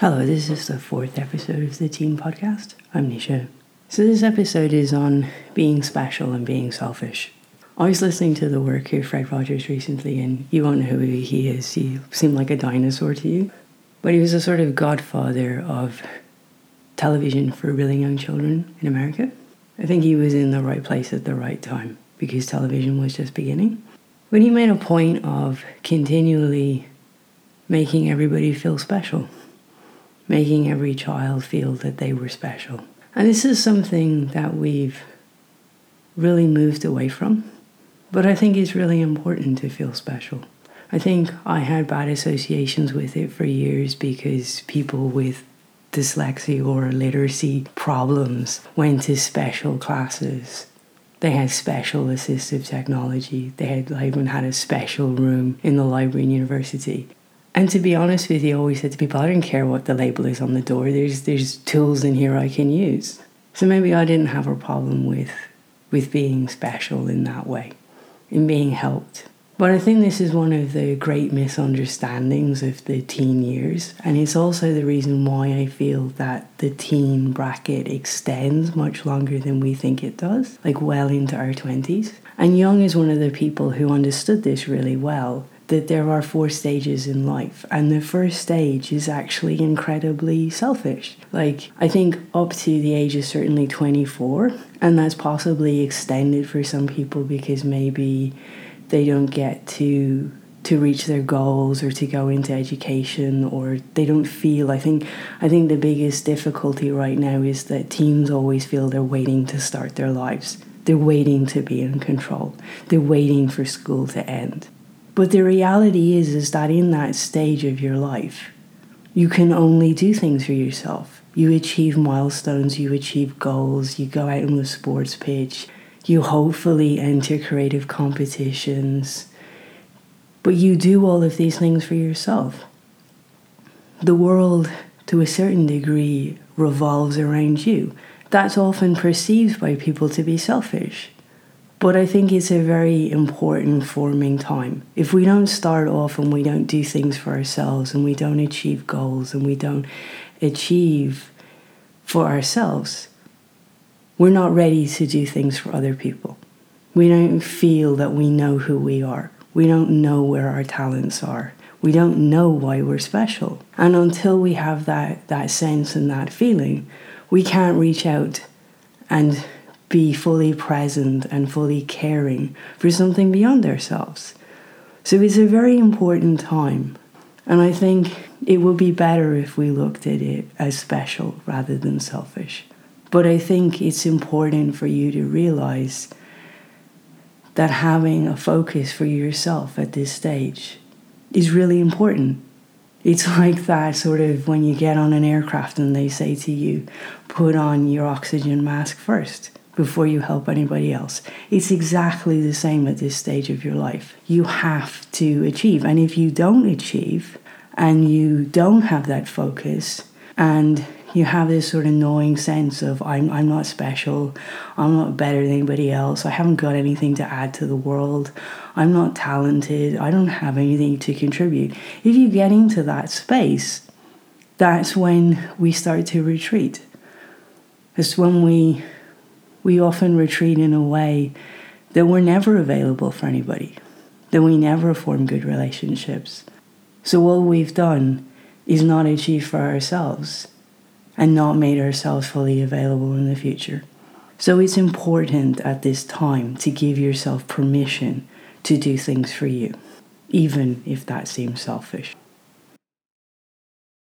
Hello, this is the fourth episode of the Teen Podcast. I'm Nisha. So, this episode is on being special and being selfish. I was listening to the work of Fred Rogers recently, and you won't know who he is. He seemed like a dinosaur to you. But he was a sort of godfather of television for really young children in America. I think he was in the right place at the right time because television was just beginning. But he made a point of continually making everybody feel special making every child feel that they were special. And this is something that we've really moved away from, but I think it's really important to feel special. I think I had bad associations with it for years because people with dyslexia or literacy problems went to special classes. They had special assistive technology. They had even had a special room in the library in university. And to be honest with you, I always said to people, I don't care what the label is on the door. There's there's tools in here I can use. So maybe I didn't have a problem with with being special in that way, in being helped. But I think this is one of the great misunderstandings of the teen years, and it's also the reason why I feel that the teen bracket extends much longer than we think it does, like well into our 20s. And Jung is one of the people who understood this really well that there are four stages in life, and the first stage is actually incredibly selfish. Like, I think up to the age of certainly 24, and that's possibly extended for some people because maybe they don't get to to reach their goals or to go into education or they don't feel I think I think the biggest difficulty right now is that teens always feel they're waiting to start their lives. They're waiting to be in control. They're waiting for school to end. But the reality is is that in that stage of your life, you can only do things for yourself. You achieve milestones, you achieve goals, you go out on the sports pitch, you hopefully enter creative competitions. But you do all of these things for yourself. The world, to a certain degree, revolves around you. That's often perceived by people to be selfish. But I think it's a very important forming time. If we don't start off and we don't do things for ourselves and we don't achieve goals and we don't achieve for ourselves, we're not ready to do things for other people. We don't feel that we know who we are. We don't know where our talents are. We don't know why we're special. And until we have that, that sense and that feeling, we can't reach out and be fully present and fully caring for something beyond ourselves. So it's a very important time. And I think it would be better if we looked at it as special rather than selfish. But I think it's important for you to realize that having a focus for yourself at this stage is really important. It's like that sort of when you get on an aircraft and they say to you, put on your oxygen mask first before you help anybody else. It's exactly the same at this stage of your life. You have to achieve. And if you don't achieve and you don't have that focus and you have this sort of gnawing sense of I'm, I'm not special, I'm not better than anybody else, I haven't got anything to add to the world, I'm not talented, I don't have anything to contribute. If you get into that space, that's when we start to retreat. It's when we we often retreat in a way that we're never available for anybody, that we never form good relationships. So all we've done is not achieve for ourselves and not made ourselves fully available in the future. So it's important at this time to give yourself permission to do things for you, even if that seems selfish.